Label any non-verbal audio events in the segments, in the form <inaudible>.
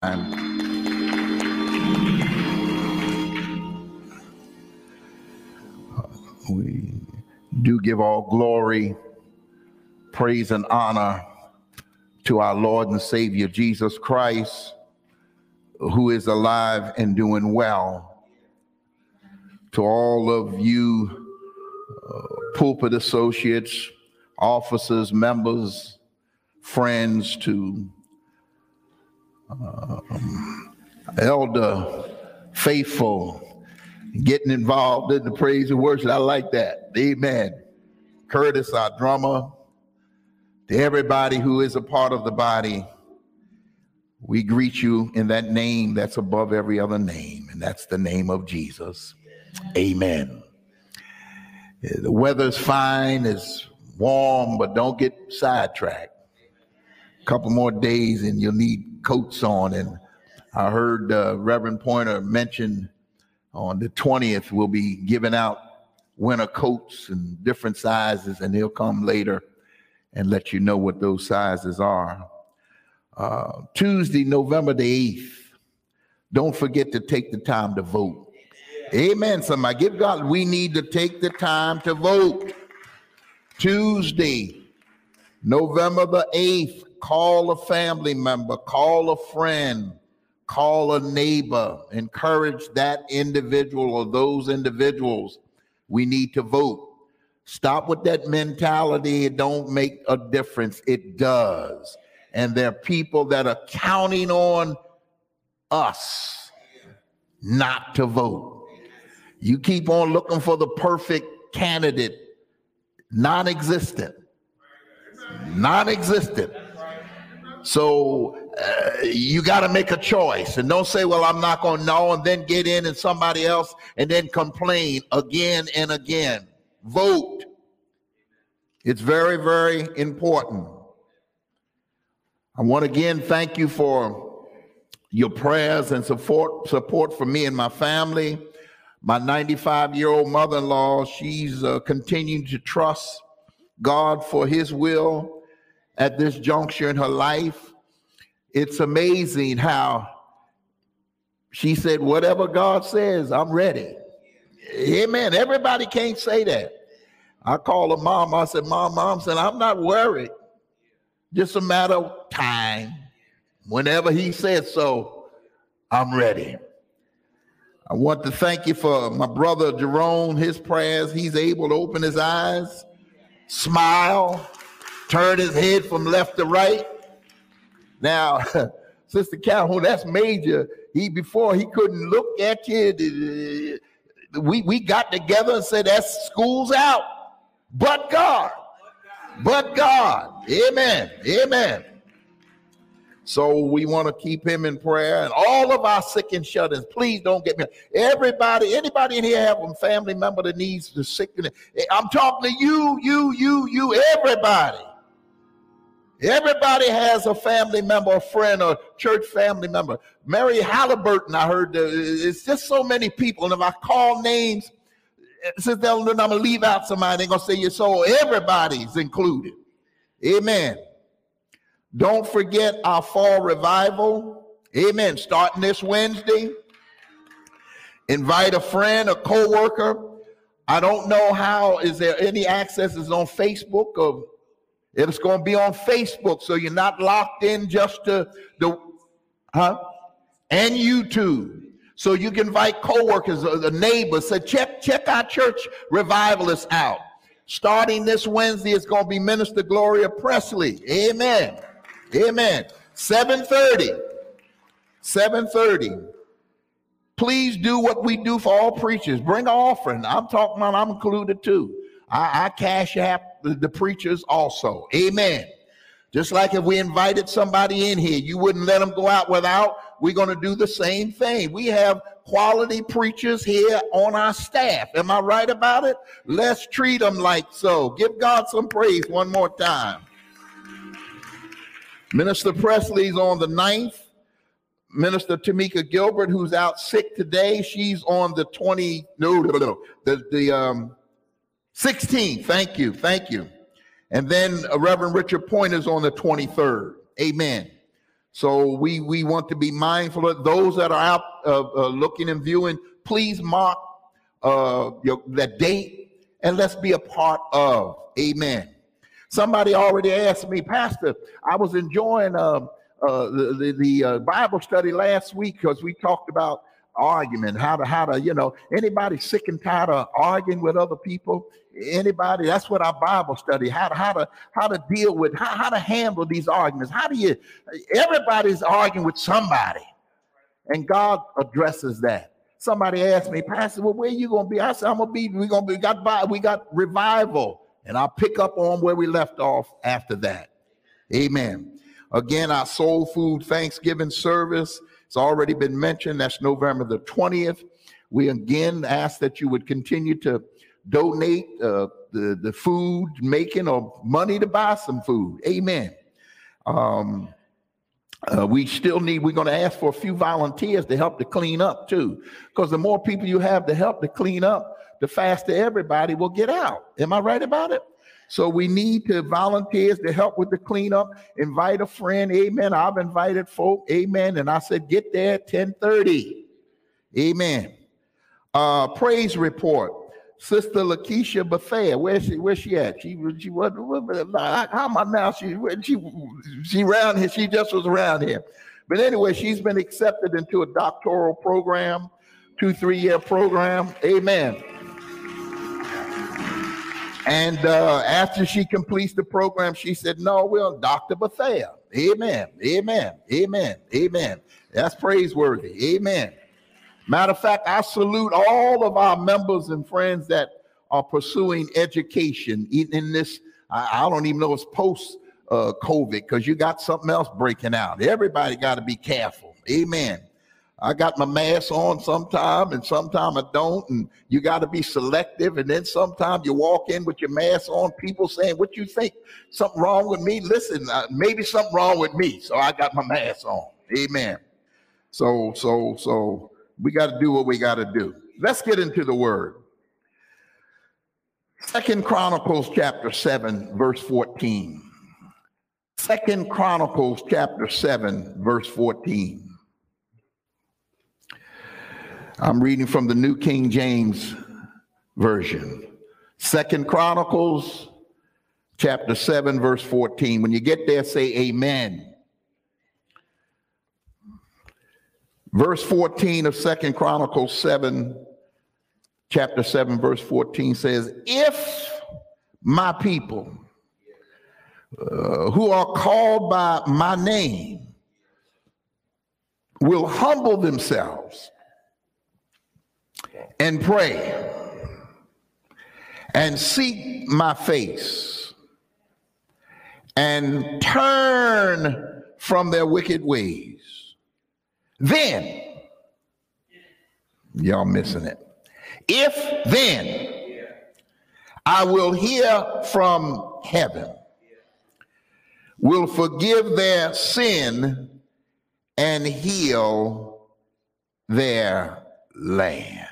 We do give all glory, praise, and honor to our Lord and Savior Jesus Christ, who is alive and doing well. To all of you, uh, pulpit associates, officers, members, friends, to um, elder, faithful, getting involved in the praise and worship. I like that. Amen. Curtis, our drummer, to everybody who is a part of the body, we greet you in that name that's above every other name, and that's the name of Jesus. Amen. The weather's fine, it's warm, but don't get sidetracked. Couple more days and you'll need coats on. And I heard uh, Reverend Pointer mention on the 20th, we'll be giving out winter coats and different sizes, and he'll come later and let you know what those sizes are. Uh, Tuesday, November the 8th, don't forget to take the time to vote. Amen. Somebody give God, we need to take the time to vote. Tuesday, November the 8th, call a family member, call a friend, call a neighbor, encourage that individual or those individuals. We need to vote. Stop with that mentality. It don't make a difference. It does. And there are people that are counting on us not to vote. You keep on looking for the perfect candidate, non existent. Non existent. So uh, you got to make a choice and don't say, well, I'm not going to know, and then get in and somebody else and then complain again and again. Vote. It's very, very important. I want again thank you for your prayers and support support for me and my family. My 95 year old mother in law, she's uh, continuing to trust God for His will at this juncture in her life. It's amazing how she said, Whatever God says, I'm ready. Amen. Everybody can't say that. I called her mom. I said, Mom, mom said, I'm not worried. Just a matter of time. Whenever he says so, I'm ready. I want to thank you for my brother Jerome, his prayers. He's able to open his eyes, smile, turn his head from left to right. Now, <laughs> Sister Calhoun, that's major. He before he couldn't look at you. We we got together and said that's school's out. But God. But God. Amen. Amen. So we want to keep him in prayer and all of our sick and shut-ins. Please don't get me. Everybody, anybody in here have a family member that needs the sick. I'm talking to you, you, you, you, everybody. Everybody has a family member, a friend, or church family member. Mary Halliburton, I heard it's just so many people. And if I call names, since then I'm gonna leave out somebody, they're gonna say you so everybody's included. Amen. Don't forget our fall revival. Amen. Starting this Wednesday. Invite a friend, a co-worker. I don't know how. Is there any access? Is on Facebook or it's going to be on Facebook, so you're not locked in just to the huh and YouTube. So you can invite coworkers or the neighbors. Say, check check our church revivalists out. Starting this Wednesday, it's going to be Minister Gloria Presley. Amen. Amen. 7:30. 7:30. Please do what we do for all preachers. Bring an offering. I'm talking about I'm included too. I, I cash app the, the preachers also. Amen. Just like if we invited somebody in here, you wouldn't let them go out without. We're going to do the same thing. We have quality preachers here on our staff. Am I right about it? Let's treat them like so. Give God some praise one more time. Minister Presley's on the 9th. Minister Tamika Gilbert, who's out sick today, she's on the 20, no, no, no, the, the um, 16. Thank you. Thank you. And then uh, Reverend Richard Point is on the 23rd. Amen. So we we want to be mindful of those that are out uh, uh, looking and viewing. Please mark uh, your, that date and let's be a part of. Amen. Somebody already asked me, Pastor. I was enjoying uh, uh, the the, the uh, Bible study last week because we talked about argument, how to how to you know anybody sick and tired of arguing with other people. Anybody? That's what our Bible study. How to how to how to deal with how, how to handle these arguments. How do you? Everybody's arguing with somebody, and God addresses that. Somebody asked me, Pastor, well, where you gonna be? I said, I'm gonna be. We're gonna be. We got we got revival, and I'll pick up on where we left off after that. Amen. Again, our soul food Thanksgiving service. It's already been mentioned. That's November the 20th. We again ask that you would continue to donate uh, the, the food making or money to buy some food. Amen. Um, uh, we still need, we're going to ask for a few volunteers to help to clean up too. Because the more people you have to help to clean up, the faster everybody will get out. Am I right about it? So we need to volunteers to help with the cleanup. Invite a friend. Amen. I've invited folk. Amen. And I said, get there at 1030. Amen. Uh, praise report. Sister Lakeisha Bethea, where's she? Where's she at? She she what? How am I now? She she she around here. She just was around here. But anyway, she's been accepted into a doctoral program, two three year program. Amen. And uh, after she completes the program, she said, "No, we're Dr. Bethea." Amen. Amen. Amen. Amen. That's praiseworthy. Amen. Matter of fact, I salute all of our members and friends that are pursuing education in this. I, don't even know it's post uh, COVID because you got something else breaking out. Everybody got to be careful. Amen. I got my mask on sometime and sometime I don't, and you got to be selective. And then sometimes you walk in with your mask on, people saying, "What you think? Something wrong with me?" Listen, uh, maybe something wrong with me, so I got my mask on. Amen. So, so, so we got to do what we got to do. Let's get into the word. Second Chronicles chapter 7, verse 14. Second Chronicles chapter 7, verse 14. I'm reading from the New King James Version. Second Chronicles chapter 7, verse 14. When you get there, say amen. Verse 14 of Second Chronicles 7, chapter 7, verse 14 says, If my people uh, who are called by my name will humble themselves and pray and seek my face and turn from their wicked ways then, y'all missing it. If then I will hear from heaven, will forgive their sin and heal their land.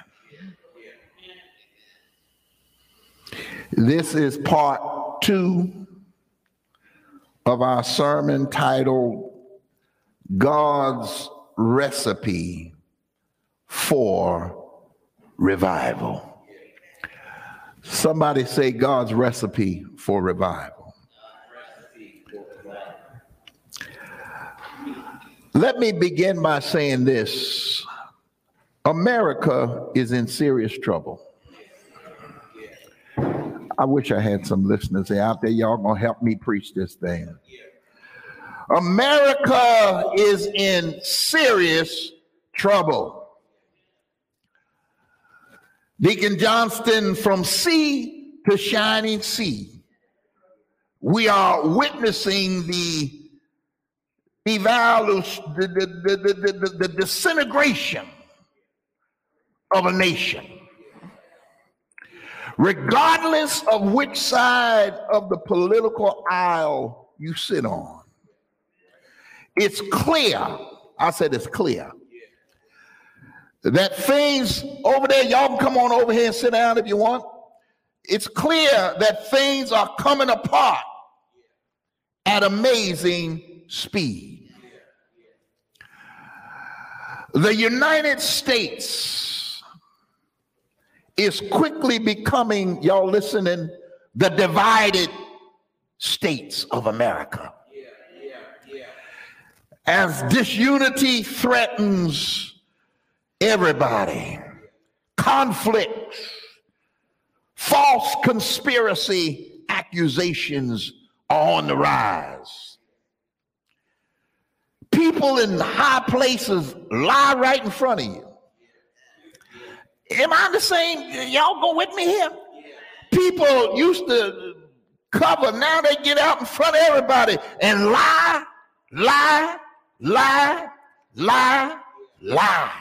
This is part two of our sermon titled God's recipe for revival. Somebody say God's recipe for revival. Let me begin by saying this America is in serious trouble. I wish I had some listeners out there. Y'all gonna help me preach this thing. America is in serious trouble. Deacon Johnston, from sea to shining sea, we are witnessing the evaluation, the, the, the, the, disintegration of a nation. Regardless of which side of the political aisle you sit on. It's clear. I said it's clear. That things over there, y'all can come on over here and sit down if you want. It's clear that things are coming apart at amazing speed. The United States is quickly becoming, y'all listening, the divided states of America. As disunity threatens everybody, conflicts, false conspiracy accusations are on the rise. People in high places lie right in front of you. Am I the same? Y'all go with me here? People used to cover, now they get out in front of everybody and lie, lie, lie, lie, lie.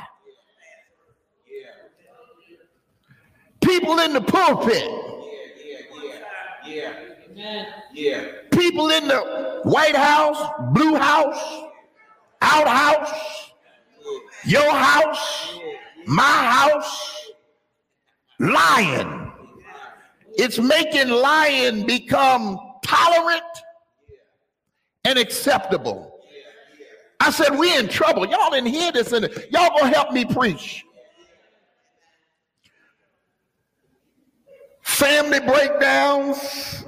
People in the pulpit. Yeah. yeah, yeah. People in the White House, Blue House, outhouse, your house, my house, lying. It's making lying become tolerant and acceptable. I said, we in trouble. Y'all didn't hear this, and y'all gonna help me preach. Family breakdowns,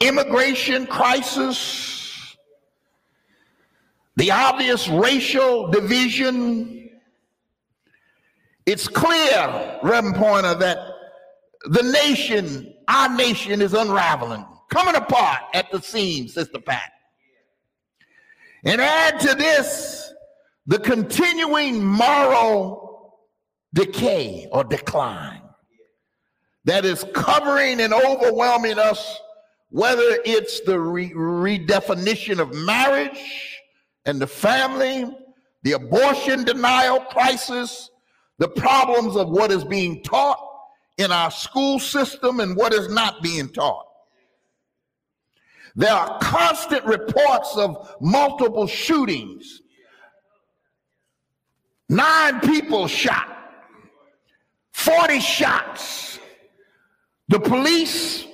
immigration crisis, the obvious racial division. It's clear, Reverend Pointer, that the nation, our nation, is unraveling, coming apart at the seams, Sister Pat. And add to this the continuing moral decay or decline that is covering and overwhelming us, whether it's the re- redefinition of marriage and the family, the abortion denial crisis, the problems of what is being taught in our school system and what is not being taught. There are constant reports of multiple shootings. Nine people shot, 40 shots. The police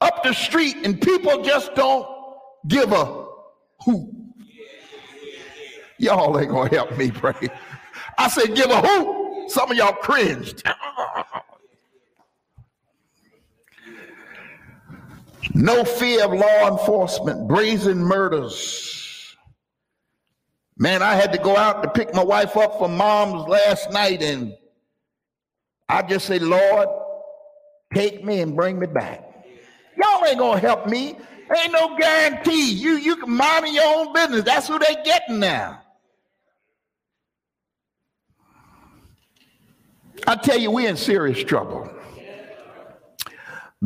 up the street, and people just don't give a hoot. Y'all ain't gonna help me <laughs> pray. I said, give a hoot. Some of y'all cringed. <laughs> No fear of law enforcement, brazen murders. Man, I had to go out to pick my wife up from mom's last night, and I just say, Lord, take me and bring me back. Y'all ain't gonna help me. Ain't no guarantee. You you can mind your own business. That's who they getting now. I tell you, we're in serious trouble.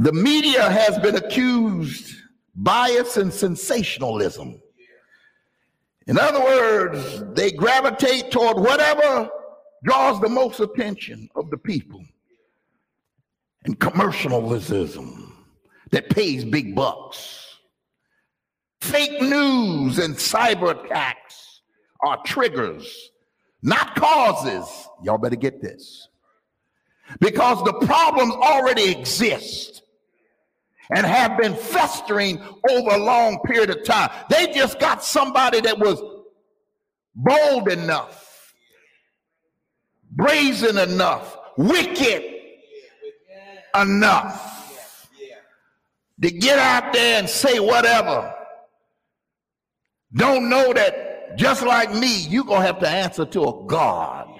The media has been accused bias and sensationalism. In other words, they gravitate toward whatever draws the most attention of the people. And commercialism that pays big bucks. Fake news and cyber attacks are triggers, not causes. Y'all better get this. Because the problems already exist and have been festering over a long period of time. They just got somebody that was bold enough, brazen enough, wicked enough to get out there and say whatever. Don't know that just like me, you're going to have to answer to a God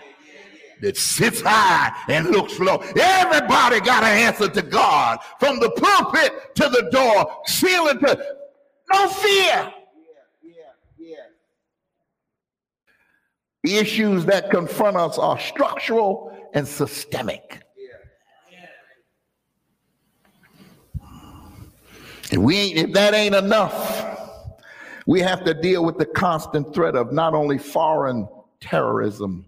that sits high and looks low. Everybody got an answer to God from the pulpit to the door, ceiling to no fear. Issues that confront us are structural and systemic. And we ain't, if that ain't enough, we have to deal with the constant threat of not only foreign terrorism,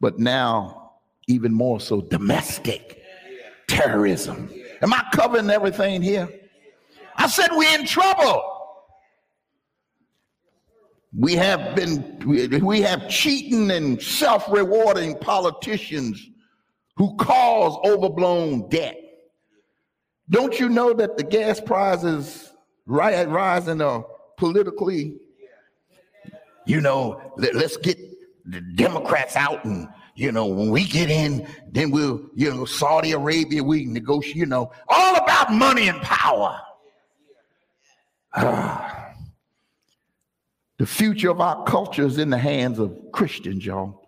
but now even more so domestic terrorism. Am I covering everything here? I said we're in trouble. We have been, we have cheating and self rewarding politicians who cause overblown debt. Don't you know that the gas prices rising are politically? You know, let, us get the Democrats out and you know, when we get in, then we'll, you know, Saudi Arabia, we negotiate, you know, all about money and power. Ah. The future of our culture is in the hands of Christians, y'all.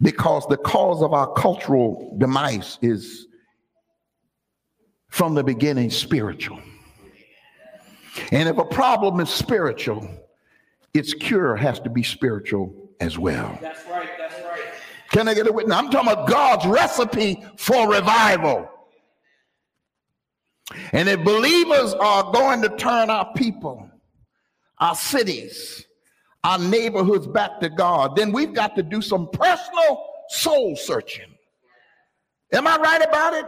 Because the cause of our cultural demise is from the beginning spiritual. And if a problem is spiritual, its cure has to be spiritual as well. That's right. That's right. Can I get a witness? I'm talking about God's recipe for revival. And if believers are going to turn our people, our cities, our neighborhoods back to God, then we've got to do some personal soul searching. Am I right about it?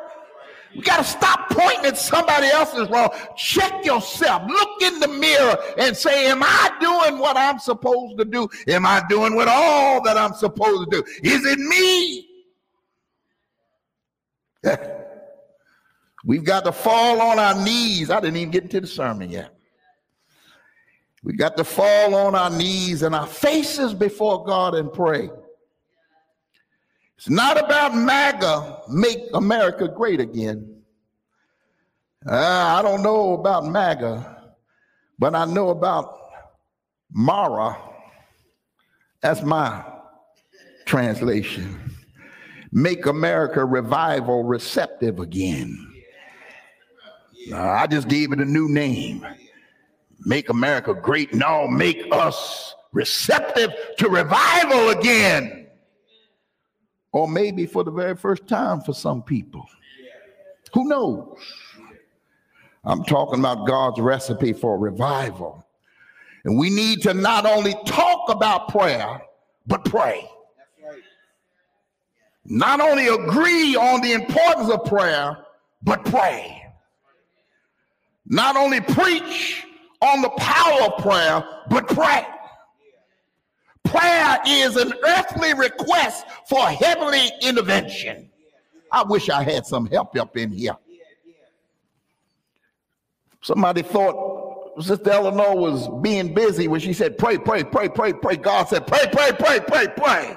You got to stop pointing at somebody else's wrong. Check yourself. Look in the mirror and say, Am I doing what I'm supposed to do? Am I doing what all that I'm supposed to do? Is it me? <laughs> We've got to fall on our knees. I didn't even get into the sermon yet. We got to fall on our knees and our faces before God and pray. It's not about MAGA, make America great again. Uh, I don't know about MAGA, but I know about Mara. That's my translation. Make America revival receptive again. Uh, I just gave it a new name. Make America great. No, make us receptive to revival again or maybe for the very first time for some people. Who knows? I'm talking about God's recipe for revival. And we need to not only talk about prayer, but pray. Not only agree on the importance of prayer, but pray. Not only preach on the power of prayer, but pray. Prayer is an earthly request for heavenly intervention. I wish I had some help up in here. Somebody thought Sister Eleanor was being busy when she said, Pray, pray, pray, pray, pray. God said, Pray, pray, pray, pray, pray.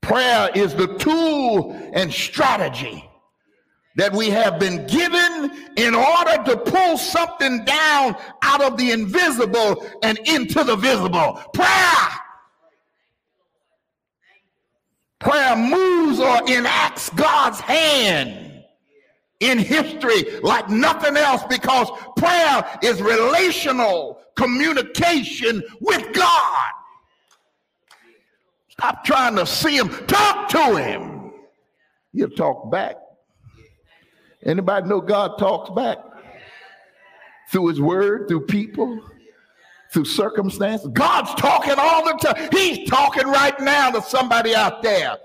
Prayer is the tool and strategy that we have been given in order to pull something down out of the invisible and into the visible. Prayer. Prayer moves or enacts God's hand in history like nothing else because prayer is relational communication with God. Stop trying to see him, talk to him. He'll talk back. Anybody know God talks back? Through his word, through people, through circumstances. God's talking all the time. He's talking right now to somebody out there.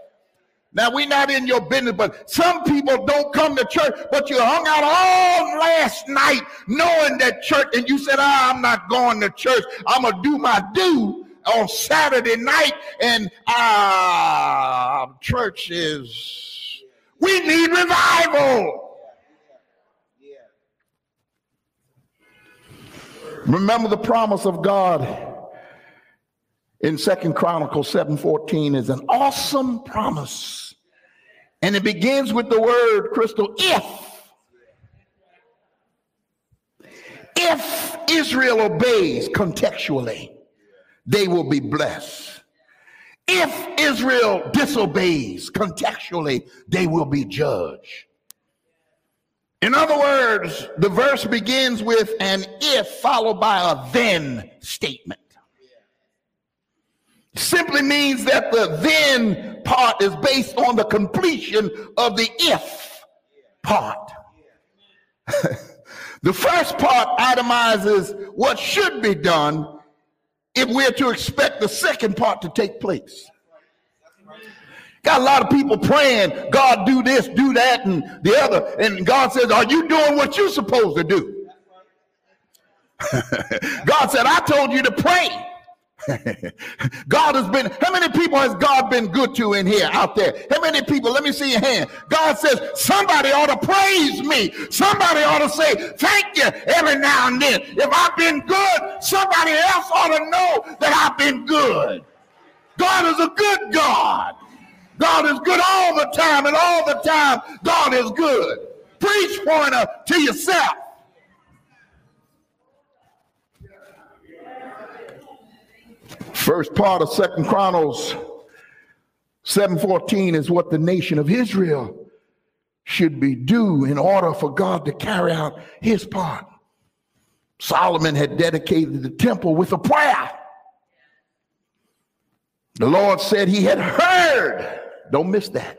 Now, we're not in your business, but some people don't come to church, but you hung out all last night knowing that church, and you said, oh, I'm not going to church. I'm to do my due on Saturday night, and ah, church is, we need revival. Remember the promise of God in Second Chronicles 7:14 is an awesome promise. And it begins with the word crystal if if Israel obeys contextually, they will be blessed. If Israel disobeys contextually, they will be judged. In other words, the verse begins with an if followed by a then statement. Simply means that the then part is based on the completion of the if part. <laughs> the first part itemizes what should be done if we're to expect the second part to take place. Got a lot of people praying, God, do this, do that, and the other. And God says, Are you doing what you're supposed to do? <laughs> God said, I told you to pray. <laughs> God has been, how many people has God been good to in here out there? How many people? Let me see your hand. God says, somebody ought to praise me. Somebody ought to say, thank you every now and then. If I've been good, somebody else ought to know that I've been good. God is a good God. God is good all the time, and all the time, God is good. Preach pointer to yourself. First part of Second Chronicles 7:14 is what the nation of Israel should be due in order for God to carry out his part. Solomon had dedicated the temple with a prayer. The Lord said he had heard. Don't miss that.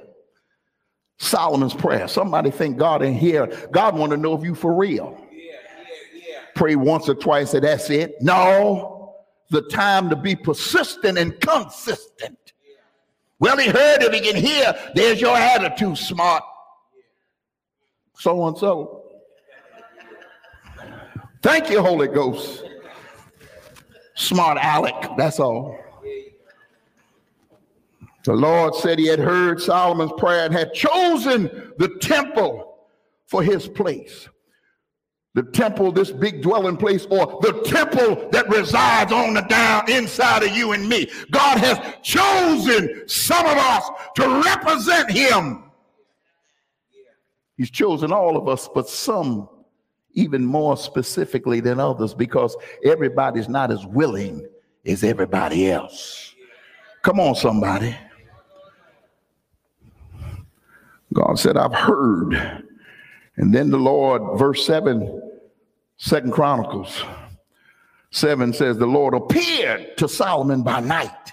Solomon's prayer. Somebody think God in here. God want to know if you for real. Yeah, yeah, yeah. Pray once or twice and that's it. No the time to be persistent and consistent. Well, he heard it, he can hear. There's your attitude, smart. So and so. Thank you, Holy Ghost. Smart Alec, that's all. The Lord said he had heard Solomon's prayer and had chosen the temple for his place the temple, this big dwelling place, or the temple that resides on the down inside of you and me. God has chosen some of us to represent him. He's chosen all of us, but some even more specifically than others because everybody's not as willing as everybody else. Come on, somebody. God said, I've heard. And then the Lord, verse 7 Second Chronicles 7 says, The Lord appeared to Solomon by night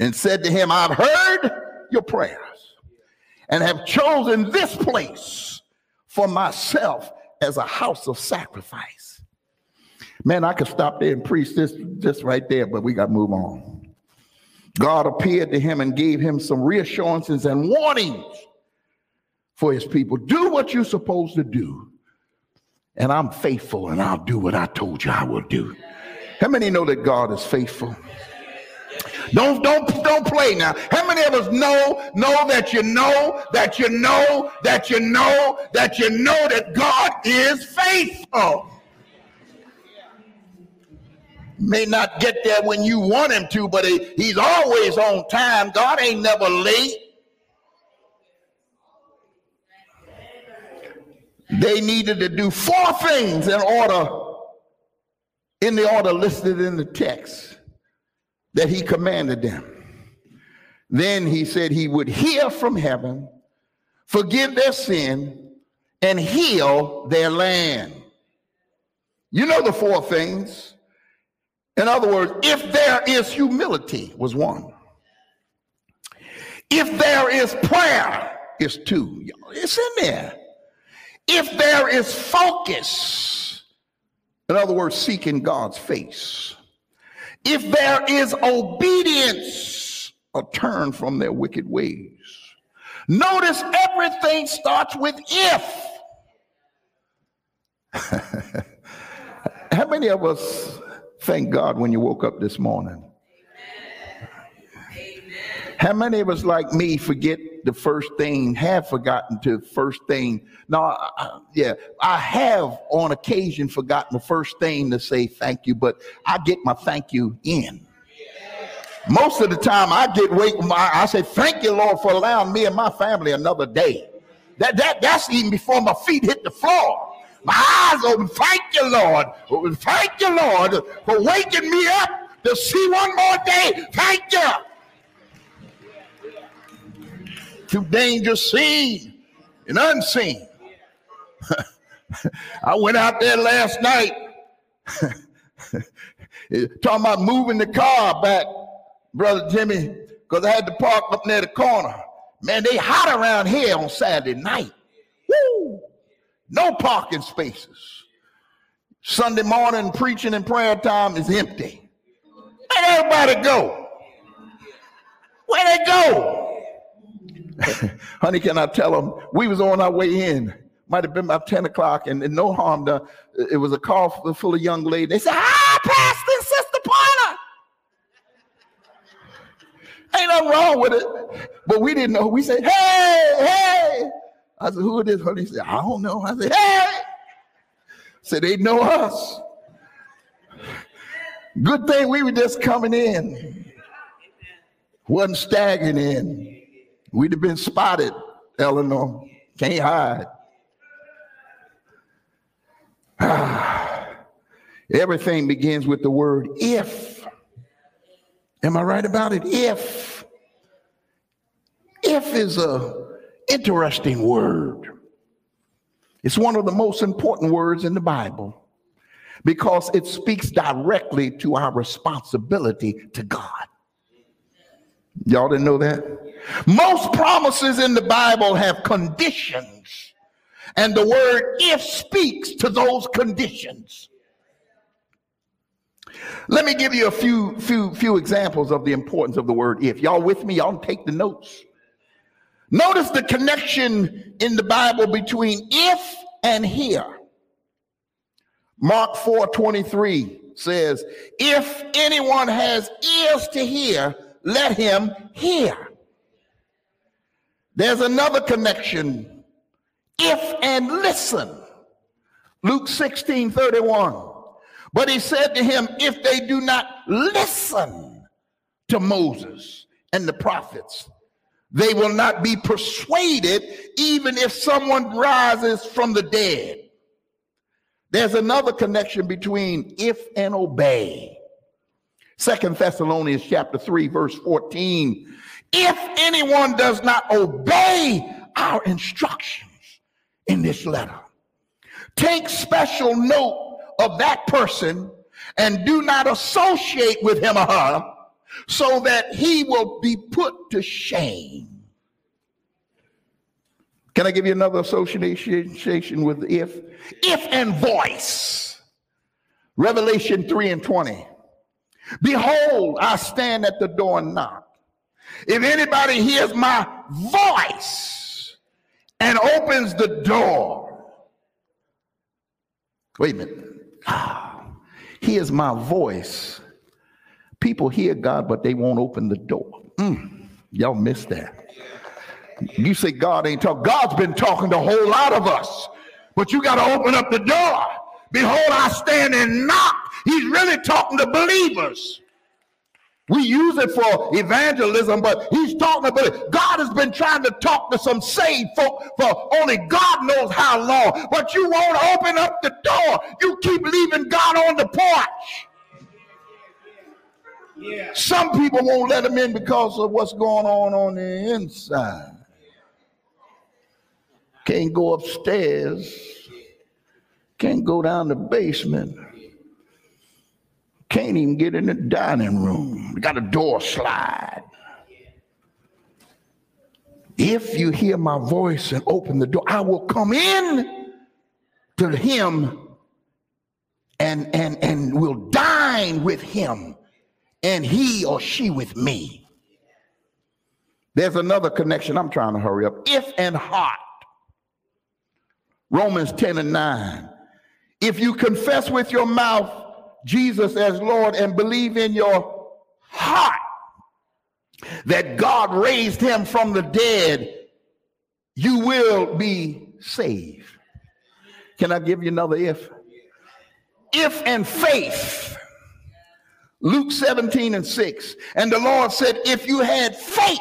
and said to him, I've heard your prayers and have chosen this place for myself as a house of sacrifice. Man, I could stop there and preach this just right there, but we got to move on. God appeared to him and gave him some reassurances and warnings for his people. Do what you're supposed to do and I'm faithful and I'll do what I told you I will do. How many know that God is faithful? Don't don't don't play now. How many of us know know that you know that you know that you know that you know that God is faithful? May not get there when you want him to, but he, he's always on time. God ain't never late. They needed to do four things in order, in the order listed in the text that he commanded them. Then he said he would hear from heaven, forgive their sin, and heal their land. You know the four things. In other words, if there is humility, was one. If there is prayer, is two. It's in there. If there is focus, in other words, seeking God's face, if there is obedience, a turn from their wicked ways. Notice everything starts with if. <laughs> How many of us thank God when you woke up this morning? How many of us, like me, forget the first thing, have forgotten to first thing? No, I, yeah, I have on occasion forgotten the first thing to say thank you, but I get my thank you in. Most of the time, I get wake. I say thank you, Lord, for allowing me and my family another day. That that that's even before my feet hit the floor. My eyes open. Thank you, Lord. Thank you, Lord, for waking me up to see one more day. Thank you through danger seen and unseen. <laughs> I went out there last night <laughs> talking about moving the car back, Brother Jimmy, because I had to park up near the corner. Man, they hot around here on Saturday night. Woo! No parking spaces. Sunday morning preaching and prayer time is empty. Where'd everybody go? Where'd they go? <laughs> Honey, can I tell them? We was on our way in. Might have been about 10 o'clock, and, and no harm done. It was a car full of young ladies. They said, Hi, Pastor Sister Pointer. Ain't nothing wrong with it. But we didn't know. We said, hey, hey. I said, who is this? He said, I don't know. I said, hey. Said they know us. Good thing we were just coming in. Wasn't staggering in. We'd have been spotted, Eleanor. Can't hide. <sighs> Everything begins with the word if. Am I right about it? If. If is a interesting word. It's one of the most important words in the Bible because it speaks directly to our responsibility to God. Y'all didn't know that? Most promises in the Bible have conditions, and the word if speaks to those conditions. Let me give you a few few few examples of the importance of the word if. Y'all with me? Y'all take the notes. Notice the connection in the Bible between if and here. Mark 4 23 says, If anyone has ears to hear, let him hear. There's another connection. If and listen. Luke 16 31. But he said to him, If they do not listen to Moses and the prophets, they will not be persuaded, even if someone rises from the dead. There's another connection between if and obey. Second Thessalonians chapter 3, verse 14. If anyone does not obey our instructions in this letter, take special note of that person and do not associate with him or her so that he will be put to shame. Can I give you another association with if? If and voice. Revelation 3 and 20. Behold, I stand at the door and knock. If anybody hears my voice and opens the door, wait a minute. Ah, hears my voice. People hear God, but they won't open the door. Mm, y'all missed that. You say God ain't talking. God's been talking to a whole lot of us, but you got to open up the door. Behold, I stand and knock. He's really talking to believers. We use it for evangelism, but he's talking about it. God has been trying to talk to some saved folk for only God knows how long. But you won't open up the door. You keep leaving God on the porch. Yeah. Some people won't let him in because of what's going on on the inside. Can't go upstairs. Can't go down the basement. Can't even get in the dining room. Got a door slide. If you hear my voice and open the door, I will come in to him and and and will dine with him and he or she with me. There's another connection. I'm trying to hurry up. If and heart. Romans 10 and 9. If you confess with your mouth Jesus as Lord and believe in your heart that God raised him from the dead, you will be saved. Can I give you another if? If and faith. Luke 17 and 6. And the Lord said, If you had faith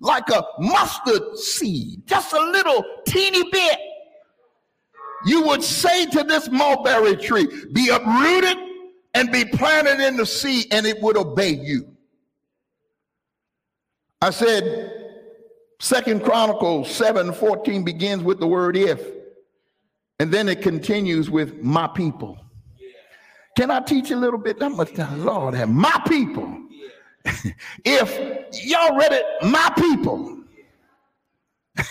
like a mustard seed, just a little teeny bit, you would say to this mulberry tree, Be uprooted and be planted in the sea, and it would obey you. I said, Second Chronicles 7 14 begins with the word if, and then it continues with my people. Can I teach a little bit? That much time, Lord have my people. <laughs> if y'all read it, my people. <laughs>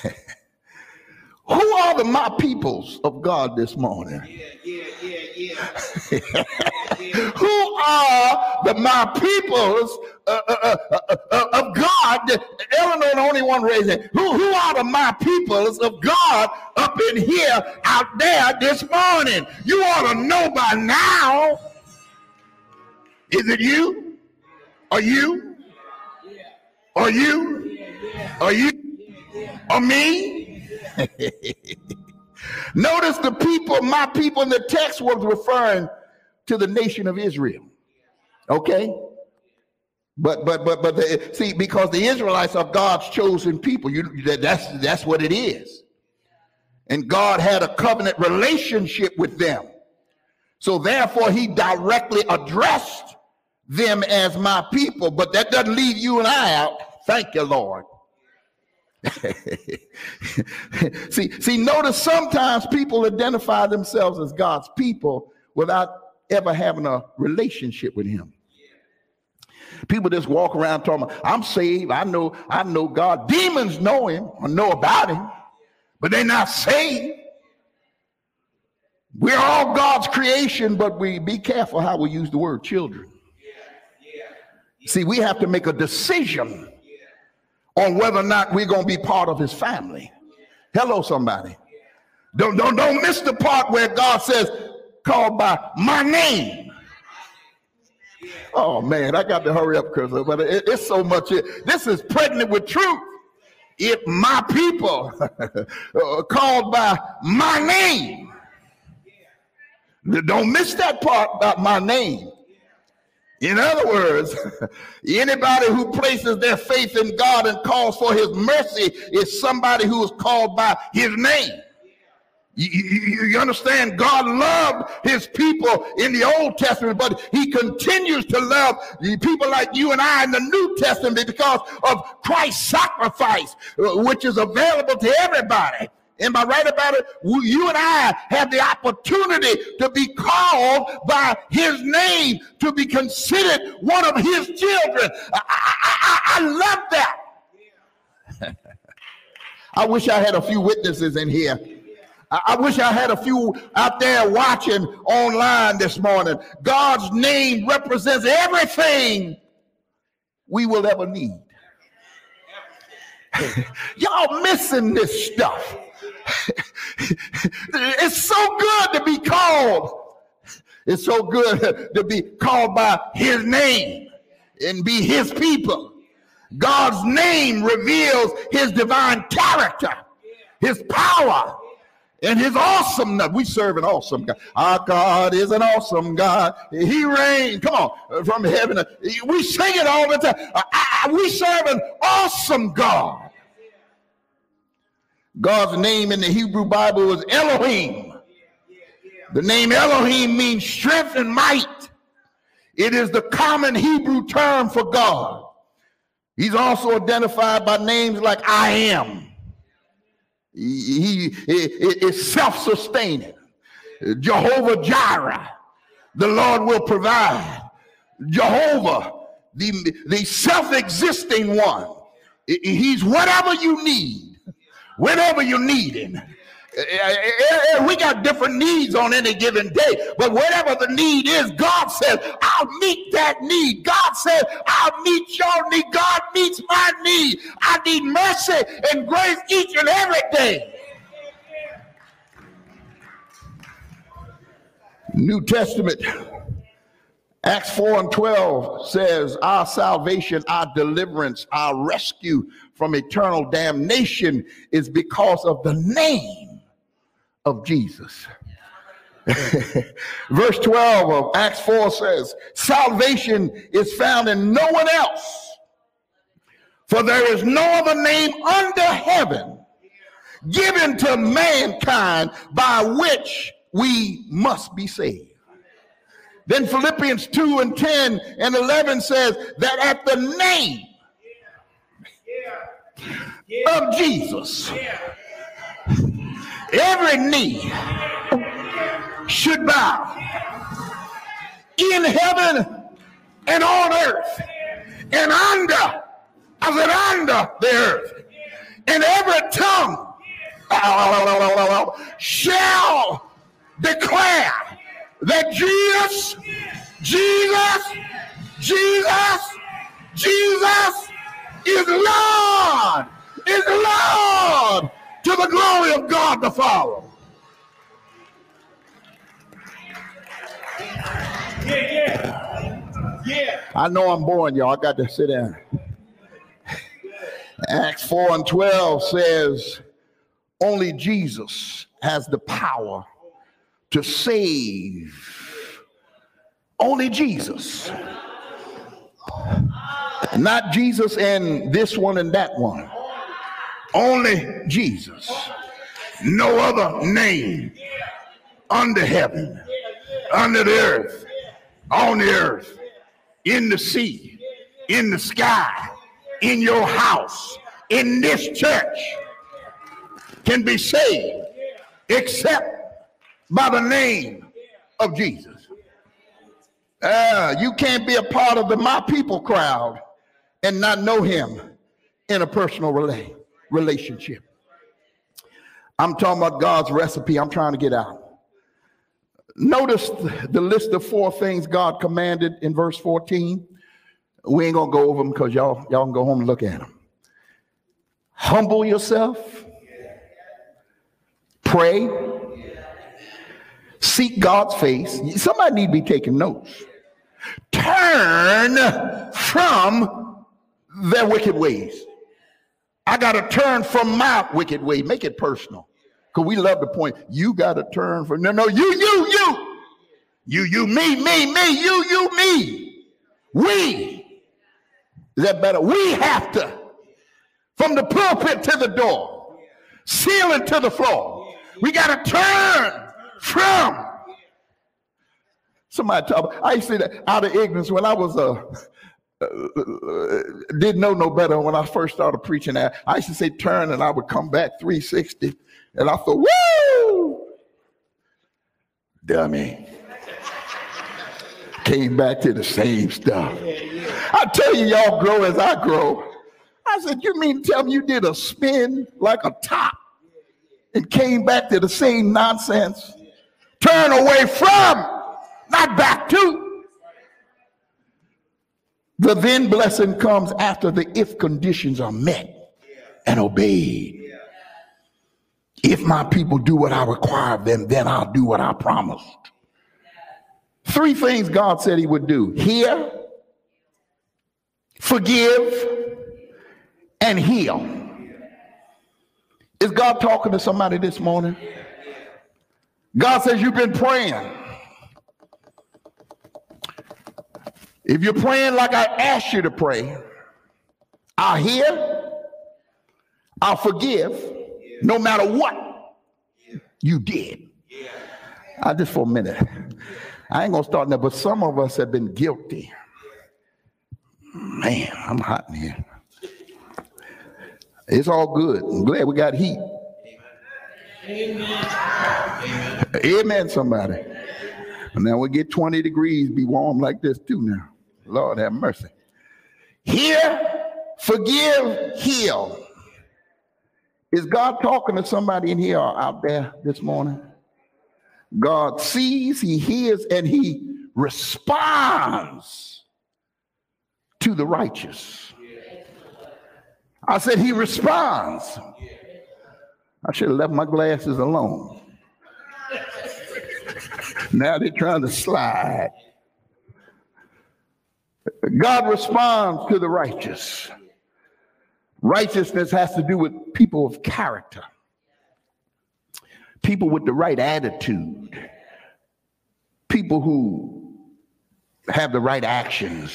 Who are the my peoples of God this morning? Yeah, yeah, yeah, <laughs> Who are the my peoples uh, uh, uh, uh of God? Eleanor, the only one raising. Who, who are the my peoples of God up in here, out there this morning? You ought to know by now. Is it you? Are you? Are you? Are you? Are me? <laughs> Notice the people, my people in the text was referring to the nation of Israel. Okay? But but but but the, see, because the Israelites are God's chosen people, you that's that's what it is. And God had a covenant relationship with them. So therefore, he directly addressed them as my people, but that doesn't leave you and I out. Thank you, Lord. <laughs> see, see, notice sometimes people identify themselves as God's people without ever having a relationship with him. People just walk around talking, about, I'm saved, I know, I know God. Demons know him or know about him, but they're not saved. We're all God's creation, but we be careful how we use the word children. See, we have to make a decision on whether or not we're going to be part of his family. Hello, somebody. Don't, don't, don't miss the part where God says, called by my name. Oh man, I got to hurry up because but it, it's so much. This is pregnant with truth. If my people <laughs> uh, called by my name, don't miss that part about my name. In other words, <laughs> anybody who places their faith in God and calls for his mercy is somebody who is called by his name. You, you, you, understand? God loved his people in the Old Testament, but he continues to love people like you and I in the New Testament because of Christ's sacrifice, uh, which is available to everybody. Am I right about it? You and I have the opportunity to be called by his name, to be considered one of his children. I, I, I, I love that. <laughs> I wish I had a few witnesses in here. I, I wish I had a few out there watching online this morning. God's name represents everything we will ever need. <laughs> Y'all missing this stuff. <laughs> it's so good to be called. It's so good to be called by his name and be his people. God's name reveals his divine character, his power, and his awesomeness. We serve an awesome God. Our God is an awesome God. He reigns. Come on, from heaven. We sing it all the time. we serve an awesome God. God's name in the Hebrew Bible is Elohim. The name Elohim means strength and might. It is the common Hebrew term for God. He's also identified by names like I am. He, is self-sustaining. Jehovah Jireh, the Lord will provide. Jehovah, the, the self-existing one. He's whatever you need whenever you need him. Eh, eh, eh, we got different needs on any given day, but whatever the need is, God says, I'll meet that need. God says, I'll meet your need. God meets my need. I need mercy and grace each and every day. New Testament, Acts 4 and 12 says, Our salvation, our deliverance, our rescue from eternal damnation is because of the name of Jesus. <laughs> Verse 12 of Acts 4 says, Salvation is found in no one else, for there is no other name under heaven given to mankind by which we must be saved. Then Philippians 2 and 10 and 11 says that at the name of Jesus. Every knee should bow in heaven and on earth and under, I said under the earth, and every tongue shall declare that Jesus, Jesus, Jesus, Jesus is Lord is Lord to the glory of God the Father. Yeah, yeah. Yeah. I know I'm boring, y'all. I got to sit down. Acts 4 and 12 says, Only Jesus has the power to save. Only Jesus. Not Jesus and this one and that one. Only Jesus. No other name under heaven, under the earth, on the earth, in the sea, in the sky, in your house, in this church can be saved except by the name of Jesus. Uh, you can't be a part of the my people crowd and not know him in a personal relay, relationship. I'm talking about God's recipe. I'm trying to get out. Notice the list of four things God commanded in verse 14. We ain't gonna go over them because y'all y'all can go home and look at them. Humble yourself. Pray. Seek God's face. Somebody need to be taking notes. Turn from their wicked ways. I got to turn from my wicked way. Make it personal. Because we love the point. You got to turn from, no, no, you, you, you. You, you, me, me, me, you, you, me. We. Is that better? We have to. From the pulpit to the door, ceiling to the floor. We got to turn from. Somebody talk. I used to say that out of ignorance when I was a. Uh, Uh, didn't know no better when I first started preaching that. I used to say turn and I would come back 360 and I thought, woo! Dummy. Came back to the same stuff. I tell you, y'all grow as I grow. I said, You mean tell me you did a spin like a top and came back to the same nonsense? Turn away from, not back to. The then blessing comes after the if conditions are met and obeyed. If my people do what I require of them, then I'll do what I promised. Three things God said he would do hear, forgive, and heal. Is God talking to somebody this morning? God says, You've been praying. If you're praying like I asked you to pray, I'll hear, I'll forgive, no matter what you did. I just for a minute. I ain't gonna start now, but some of us have been guilty. Man, I'm hot in here. It's all good. I'm glad we got heat. Amen. Amen, somebody. Now we get 20 degrees, be warm like this too now. Lord have mercy. Hear, forgive, heal. Is God talking to somebody in here or out there this morning? God sees, he hears, and he responds to the righteous. I said he responds. I should have left my glasses alone. <laughs> now they're trying to slide. God responds to the righteous. Righteousness has to do with people of character, people with the right attitude, people who have the right actions,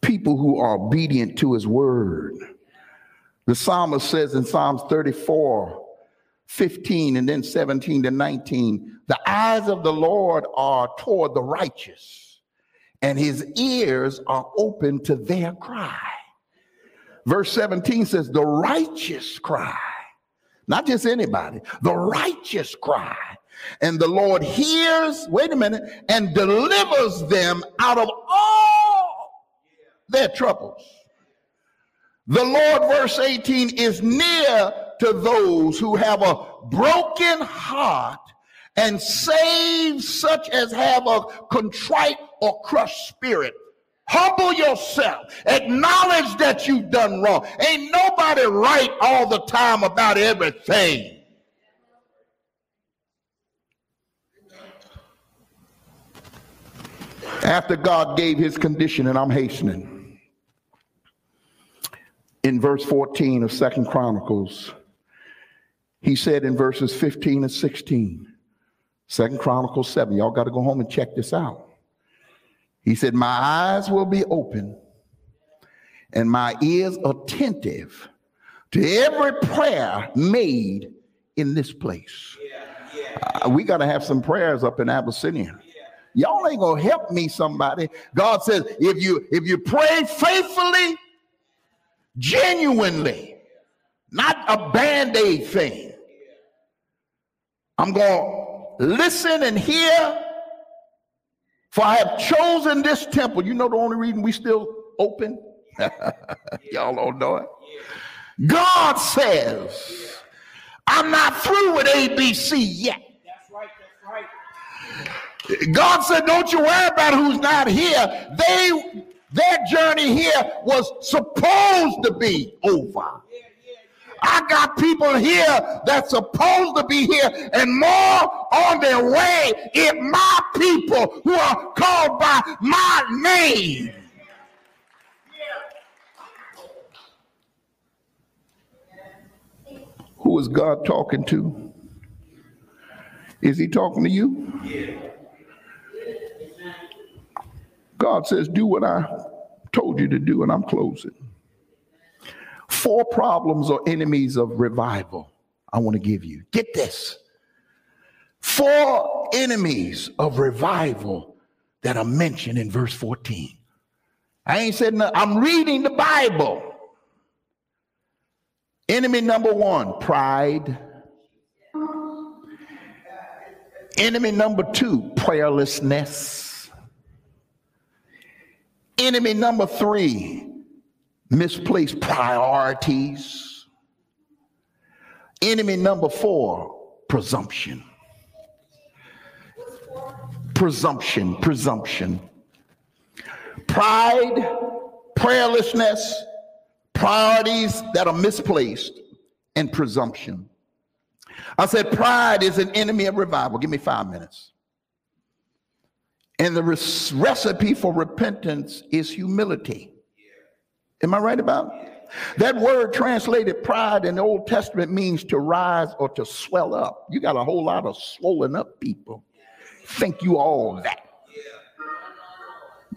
people who are obedient to his word. The psalmist says in Psalms 34 15 and then 17 to 19, the eyes of the Lord are toward the righteous, and his ears are open to their cry. Verse 17 says, The righteous cry, not just anybody, the righteous cry. And the Lord hears, wait a minute, and delivers them out of all their troubles. The Lord, verse 18, is near to those who have a broken heart and save such as have a contrite or crushed spirit. Humble yourself. Acknowledge that you've done wrong. Ain't nobody right all the time about everything. After God gave his condition, and I'm hastening. in verse 14 of Second Chronicles. He said in verses 15 and 16, Second Chronicles 7. Y'all got to go home and check this out. He said, My eyes will be open and my ears attentive to every prayer made in this place. Yeah, yeah. Uh, we got to have some prayers up in Abyssinia. Y'all ain't gonna help me, somebody. God says, if you if you pray faithfully, genuinely, not a band-aid thing. I'm gonna listen and hear. For I have chosen this temple. You know the only reason we still open? <laughs> Y'all don't know it. God says, I'm not through with ABC yet. God said, Don't you worry about who's not here. They their journey here was supposed to be over. I got people here that's supposed to be here and more on their way if my people who are called by my name. Who is God talking to? Is he talking to you? God says, Do what I told you to do, and I'm closing. Four problems or enemies of revival I want to give you. Get this. Four enemies of revival that are mentioned in verse 14. I ain't said nothing. I'm reading the Bible. Enemy number one, pride. Enemy number two, prayerlessness. Enemy number three, misplaced priorities. Enemy number four, presumption. Presumption, presumption. Pride, prayerlessness, priorities that are misplaced, and presumption. I said, pride is an enemy of revival. Give me five minutes. And the recipe for repentance is humility. Am I right about it? That word translated pride in the Old Testament means to rise or to swell up. You got a whole lot of swollen up people. Think you all that.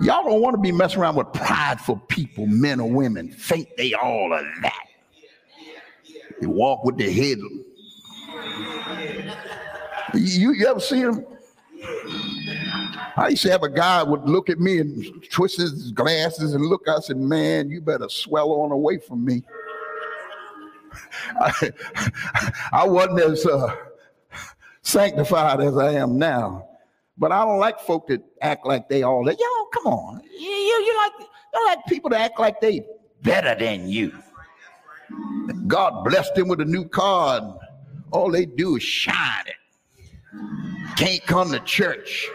Y'all don't want to be messing around with prideful people, men or women. Think they all of that. They walk with their head. You, you ever see them? I used to have a guy would look at me and twist his glasses and look. I said, "Man, you better swell on away from me." <laughs> I, <laughs> I wasn't as uh, sanctified as I am now. But I don't like folk that act like they all that. Yo, come on. You, you, you like you like people to act like they better than you. God blessed them with a new car, and all they do is shine it. Can't come to church.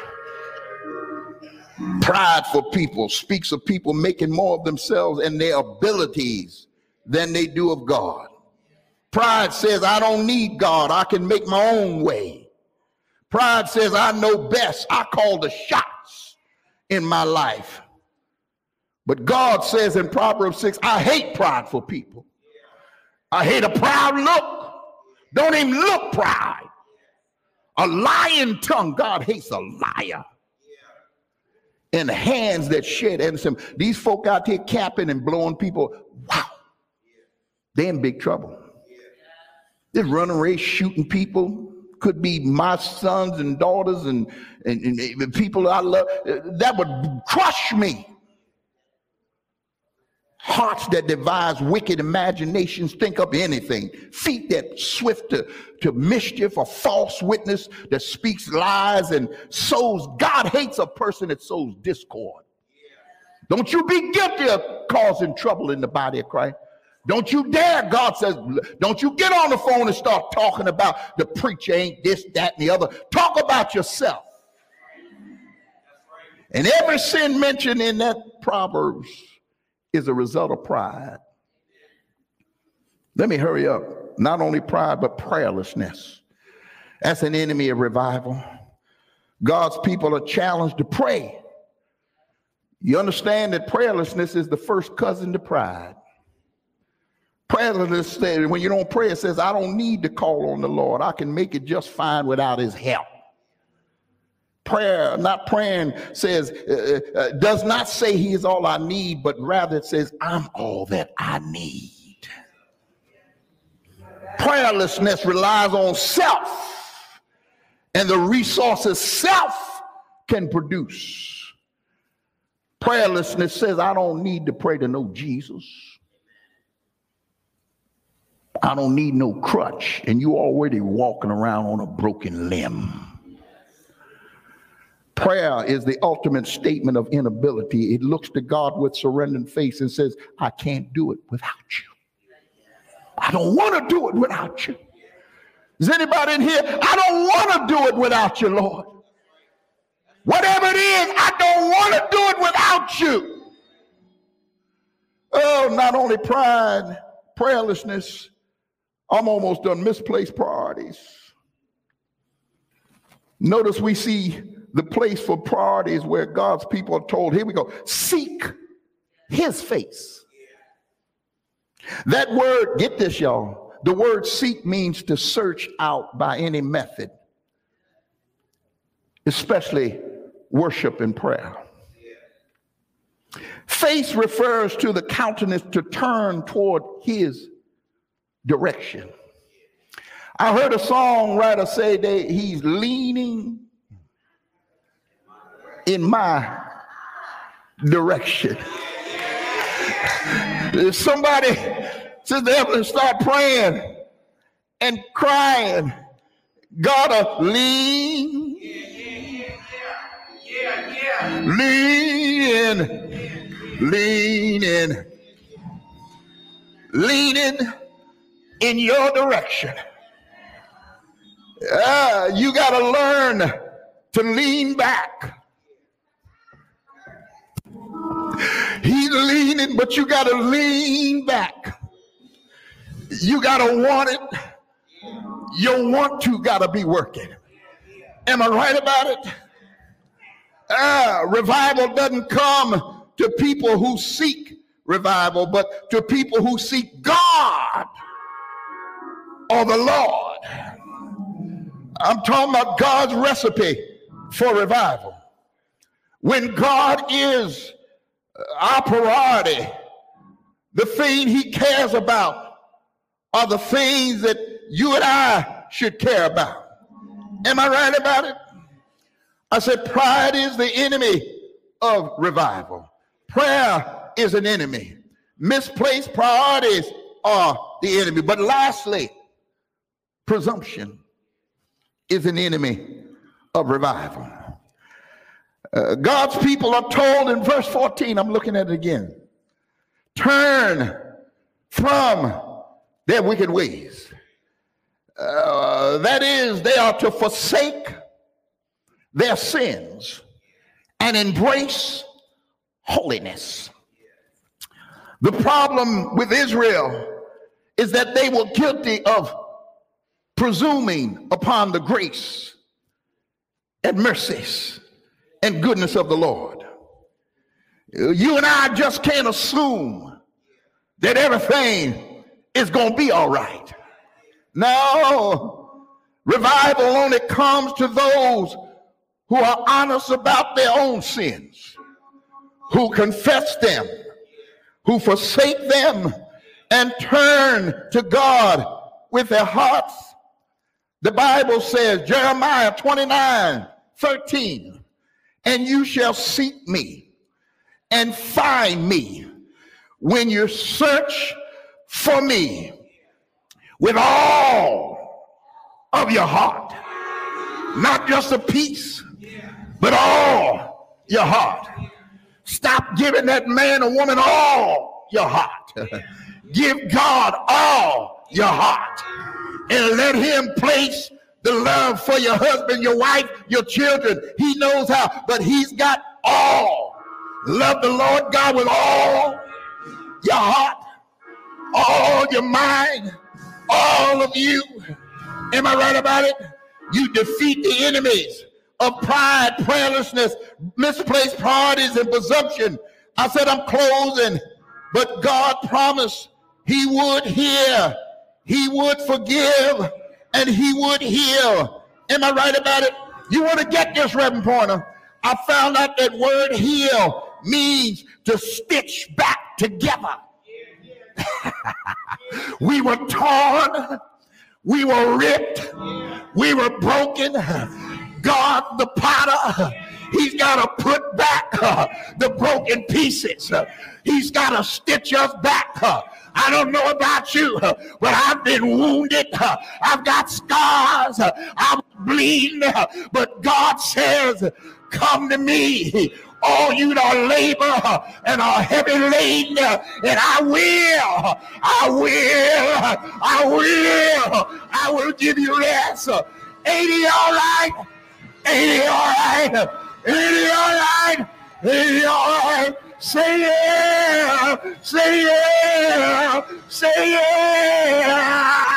Prideful people speaks of people making more of themselves and their abilities than they do of God. Pride says, I don't need God. I can make my own way. Pride says, I know best. I call the shots in my life. But God says in Proverbs 6, I hate prideful people. I hate a proud look. Don't even look proud. A lying tongue. God hates a liar. And hands that shed innocent. These folk out here capping and blowing people. Wow. They're in big trouble. They're running race, shooting people, could be my sons and daughters and, and, and people I love, that would crush me. Hearts that devise wicked imaginations think up anything. Feet that swift to, to mischief, a false witness that speaks lies and sows. God hates a person that sows discord. Don't you be guilty of causing trouble in the body of Christ. Don't you dare, God says, don't you get on the phone and start talking about the preacher ain't this, that, and the other. Talk about yourself. And every sin mentioned in that Proverbs is a result of pride. Let me hurry up. Not only pride, but prayerlessness. That's an enemy of revival. God's people are challenged to pray. You understand that prayerlessness is the first cousin to pride. Prayerlessness when you don't pray, it says, I don't need to call on the Lord. I can make it just fine without his help. Prayer, not praying, says, uh, uh, uh does not say he is all I need, but rather it says, I'm all that I need. Prayerlessness relies on self and the resources self can produce. Prayerlessness says, I don't need to pray to know Jesus. I don't need no crutch. And you already walking around on a broken limb. Prayer is the ultimate statement of inability. It looks to God with surrendered face and says, I can't do it without you. I don't want to do it without you. Is anybody in here? I don't want to do it without you, Lord. Whatever it is, I don't want to do it without you. Oh, not only pride, prayerlessness, I'm almost done, misplaced priorities. Notice we see the place for priorities where God's people are told, here we go, seek his face. That word, get this, y'all. The word seek means to search out by any method, especially worship and prayer. Face refers to the countenance to turn toward his direction. I heard a songwriter say that he's leaning in my direction. If Somebody, Sister Evelyn, start praying and crying. Gotta lean, lean, leaning, leaning in your direction. Uh, you got to learn to lean back. He's leaning, but you got to lean back. You got to want it. Your want to got to be working. Am I right about it? Uh, revival doesn't come to people who seek revival, but to people who seek God or the Lord. I'm talking about God's recipe for revival. When God is our priority, the thing he cares about are the things that you and I should care about. Am I right about it? I said, pride is the enemy of revival. Prayer is an enemy. Misplaced priorities are the enemy. But lastly, presumption is an enemy of revival. Uh, God's people are told in verse 14, I'm looking at it again, turn from their wicked ways. Uh, that is, they are to forsake their sins and embrace holiness. The problem with Israel is that they were guilty of presuming upon the grace and mercies and goodness of the Lord. You and I just can't assume that everything is going to be all right. No, revival only comes to those who are honest about their own sins, who confess them, who forsake them, and turn to God with their hearts the Bible says, Jeremiah 29 13, and you shall seek me and find me when you search for me with all of your heart. Not just a piece, but all your heart. Stop giving that man or woman all your heart. <laughs> Give God all your heart and let him place the love for your husband, your wife, your children. He knows how, but he's got all. Love the Lord God with all your heart, all your mind, all of you. Am I right about it? You defeat the enemies of pride, prayerlessness, misplaced priorities, and presumption. I said I'm closing, but God promised He would hear, he would forgive, and he would heal. Am I right about it? You want to get this, Reverend Pointer? I found out that word heal means to stitch back together. <laughs> we were torn, we were ripped, we were broken. God, the potter, he's got to put back uh, the broken pieces. He's got to stitch us back. Uh, I don't know about you, but I've been wounded. I've got scars. I'm bleeding. But God says, Come to me, all you that labor and are heavy laden, and I will, I will, I will, I will give you rest. Ain't he all right? Ain't he all right? Ain't he all right? Ain't he all right? Say yeah, say yeah, say yeah.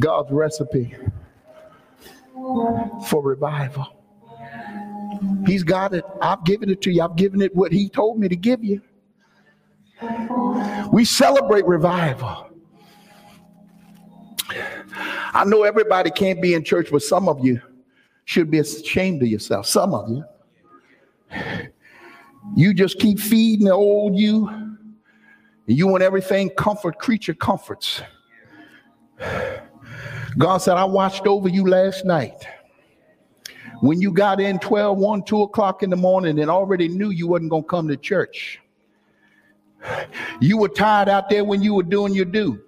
God's recipe for revival. He's got it. I've given it to you. I've given it what He told me to give you. We celebrate revival. I know everybody can't be in church, but some of you should be ashamed of yourself. Some of you. You just keep feeding the old you. And you want everything comfort, creature comforts. God said, I watched over you last night. When you got in 12, 1, 2 o'clock in the morning and already knew you wasn't going to come to church. You were tired out there when you were doing your due.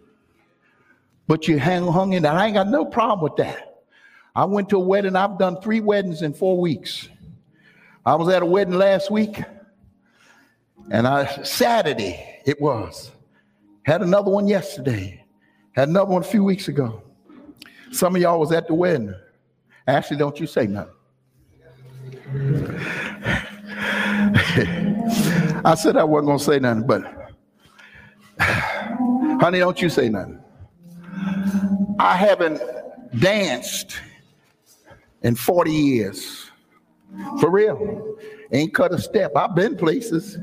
But you hang, hung in there. I ain't got no problem with that. I went to a wedding. I've done three weddings in four weeks. I was at a wedding last week, and I Saturday it was. Had another one yesterday. Had another one a few weeks ago. Some of y'all was at the wedding. Ashley, don't you say nothing. <laughs> I said I wasn't gonna say nothing, but <sighs> honey, don't you say nothing. I haven't danced in 40 years. For real. Ain't cut a step. I've been places.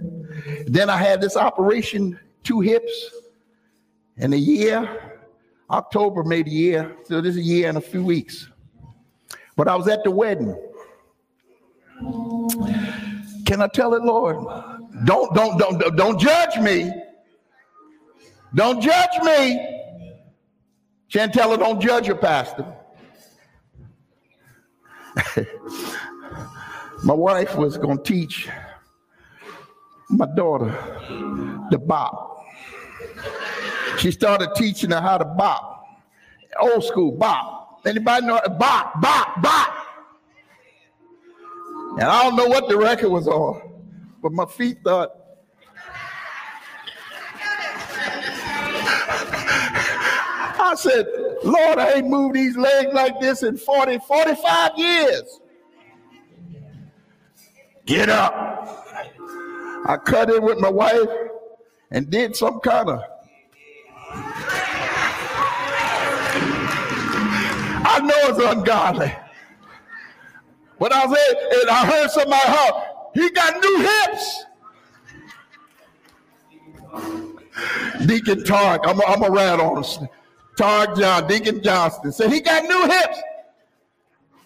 Then I had this operation, two hips, in a year. October a year. So this is a year and a few weeks. But I was at the wedding. Can I tell it, Lord? Don't don't don't don't judge me. Don't judge me. Chantella, don't judge your pastor. <laughs> my wife was going to teach my daughter the bop. She started teaching her how to bop. Old school bop. Anybody know bop, bop, bop? And I don't know what the record was on, but my feet thought, I said, Lord, I ain't moved these legs like this in 40, 45 years. Get up. I cut in with my wife and did some kind of. I know it's ungodly. But I said, and I heard somebody holler, he got new hips. Deacon Tark, I'm, I'm around on Tark John, Deacon Johnston said he got new hips.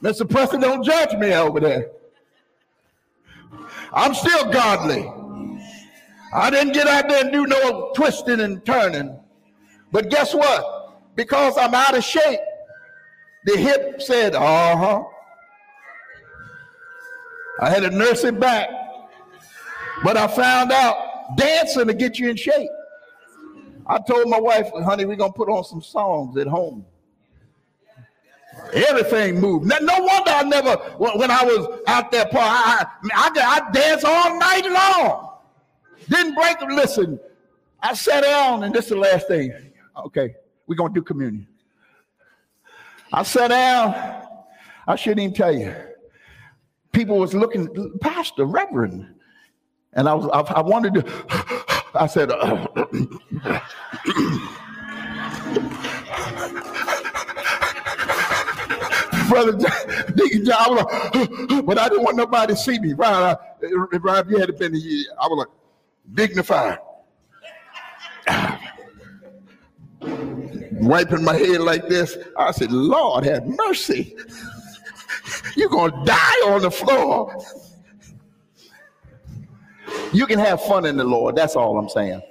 Mr. Preston, don't judge me over there. I'm still godly. I didn't get out there and do no twisting and turning. But guess what? Because I'm out of shape, the hip said, uh huh. I had to nurse it back. But I found out dancing to get you in shape. I told my wife, honey, we're going to put on some songs at home. Everything moved. No, no wonder I never, when I was out there, I, I, I danced all night long. Didn't break. Listen, I sat down, and this is the last thing. Okay, we're going to do communion. I sat down. I shouldn't even tell you. People was looking, Pastor, Reverend. And I was, I, I wanted to, I said, uh, Brother Deacon John, I was like, but I didn't want nobody to see me. Right? I, right if you had been here, I was like, dignified. Wiping my head like this. I said, Lord, have mercy. You're going to die on the floor. You can have fun in the Lord. That's all I'm saying.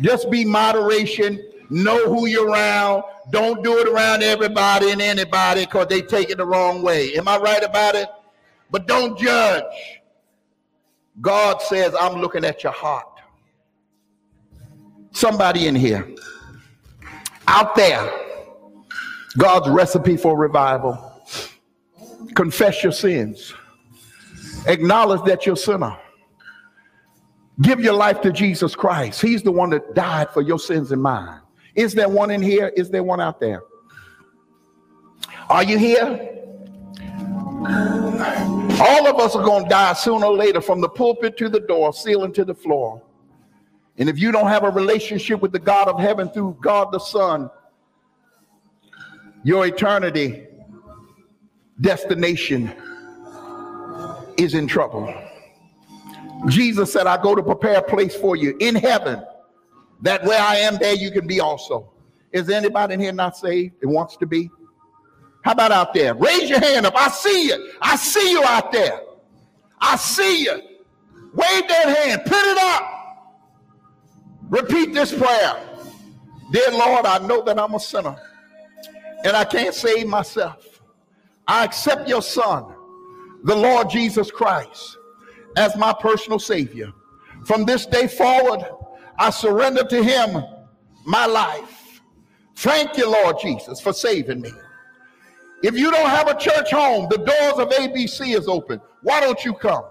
Just be moderation. Know who you're around. Don't do it around everybody and anybody because they take it the wrong way. Am I right about it? But don't judge. God says, I'm looking at your heart. Somebody in here, out there, God's recipe for revival. Confess your sins. Acknowledge that you're a sinner. Give your life to Jesus Christ. He's the one that died for your sins and mine. Is there one in here? Is there one out there? Are you here? All of us are going to die sooner or later from the pulpit to the door, ceiling to the floor. And if you don't have a relationship with the God of heaven through God the Son, your eternity destination is in trouble. Jesus said, I go to prepare a place for you in heaven, that where I am, there you can be also. Is there anybody in here not saved and wants to be? How about out there? Raise your hand up. I see you. I see you out there. I see you. Wave that hand. Put it up. Repeat this prayer. Dear Lord, I know that I'm a sinner and I can't save myself. I accept your son, the Lord Jesus Christ as my personal Savior. From this day forward, I surrender to Him my life. Thank you, Lord Jesus, for saving me. If you don't have a church home, the doors of ABC is open. Why don't you come?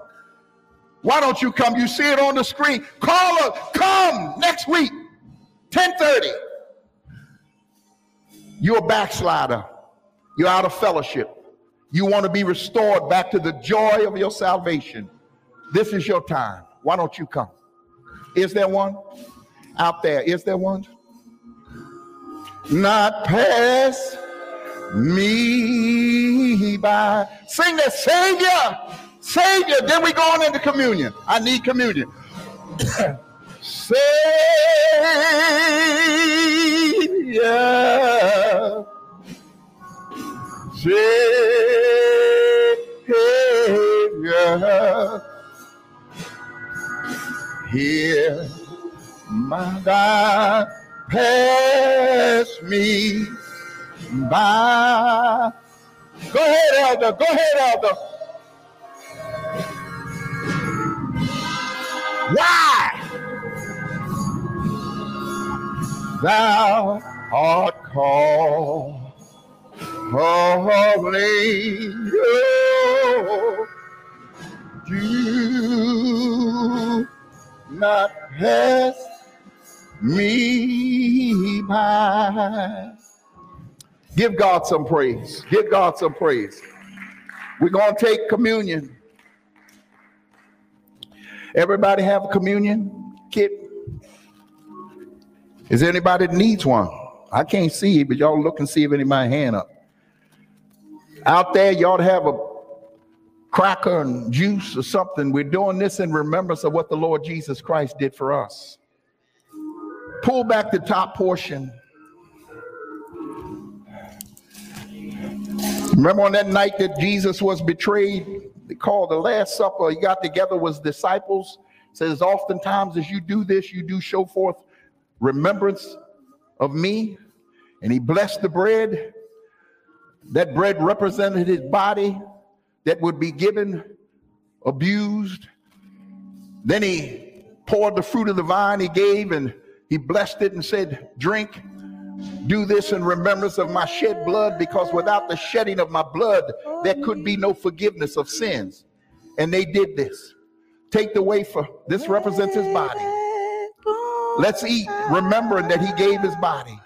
Why don't you come? You see it on the screen. Call us. Come next week, 1030. You're a backslider. You're out of fellowship. You want to be restored back to the joy of your salvation. This is your time. Why don't you come? Is there one out there? Is there one? Not pass me by. Sing that Savior, Savior. Then we go on into communion. I need communion. <coughs> Savior, Savior hear my God pass me by. Go ahead, Elder. Go ahead, Elder. Why? Thou art called holy. Oh, you not pass me by. Give God some praise. Give God some praise. We're going to take communion. Everybody have a communion kit? Is there anybody that needs one? I can't see, but y'all look and see if anybody hand up. Out there, y'all have a cracker and juice or something. We're doing this in remembrance of what the Lord Jesus Christ did for us. Pull back the top portion. Remember on that night that Jesus was betrayed, they called the Last Supper. He got together with disciples. Says, oftentimes as you do this, you do show forth remembrance of me. And he blessed the bread. That bread represented his body that would be given, abused. Then he poured the fruit of the vine he gave and he blessed it and said, Drink, do this in remembrance of my shed blood, because without the shedding of my blood, there could be no forgiveness of sins. And they did this. Take the wafer. This represents his body. Let's eat, remembering that he gave his body.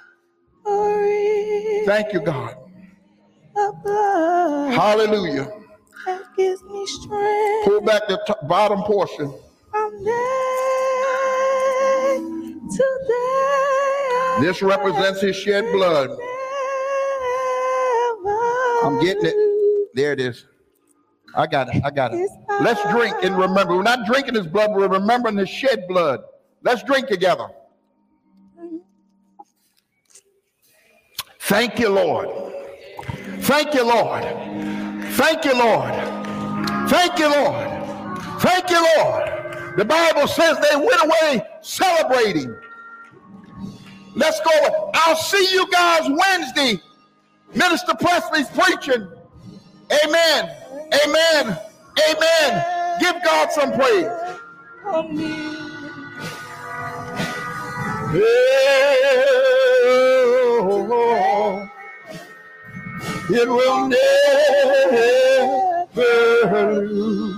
Thank you, God. Hallelujah that gives me strength. Pull back the bottom portion. From day to. This represents his shed blood. I'm getting it. There it is. I got it. I got it. Let's drink and remember. We're not drinking his blood, we're remembering his shed blood. Let's drink together. Thank you, Lord. Thank you, Lord. Thank you, Lord. Thank you, Lord. Thank you, Lord. The Bible says they went away celebrating. Let's go. I'll see you guys Wednesday. Minister Presley's preaching. Amen. Amen. Amen. Give God some praise. Oh, it will never lose.